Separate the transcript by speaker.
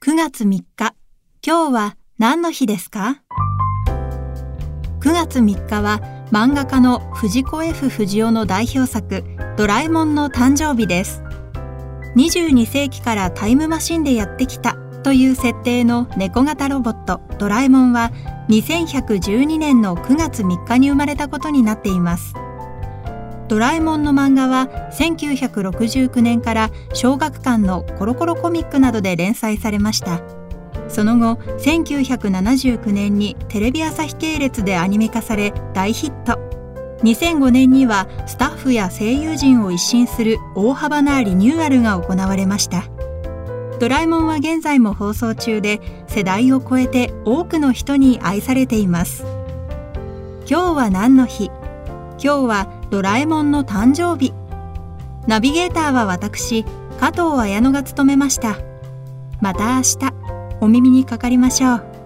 Speaker 1: 9月3日、今日は何の日ですか ?9 月3日は漫画家の藤子 F 不二雄の代表作ドラえもんの誕生日です。22世紀からタイムマシンでやってきたという設定の猫型ロボットドラえもんは2112年の9月3日に生まれたことになっています。ドラえもんの漫画は1969年から小学館のコロコロコミックなどで連載されました。その後、1979年にテレビ朝日系列でアニメ化され大ヒット。2005年にはスタッフや声優陣を一新する大幅なリニューアルが行われました。ドラえもんは現在も放送中で世代を超えて多くの人に愛されています。今日は何の日？今日はドラえもんの誕生日。ナビゲーターは私、加藤綾乃が務めました。また明日、お耳にかかりましょう。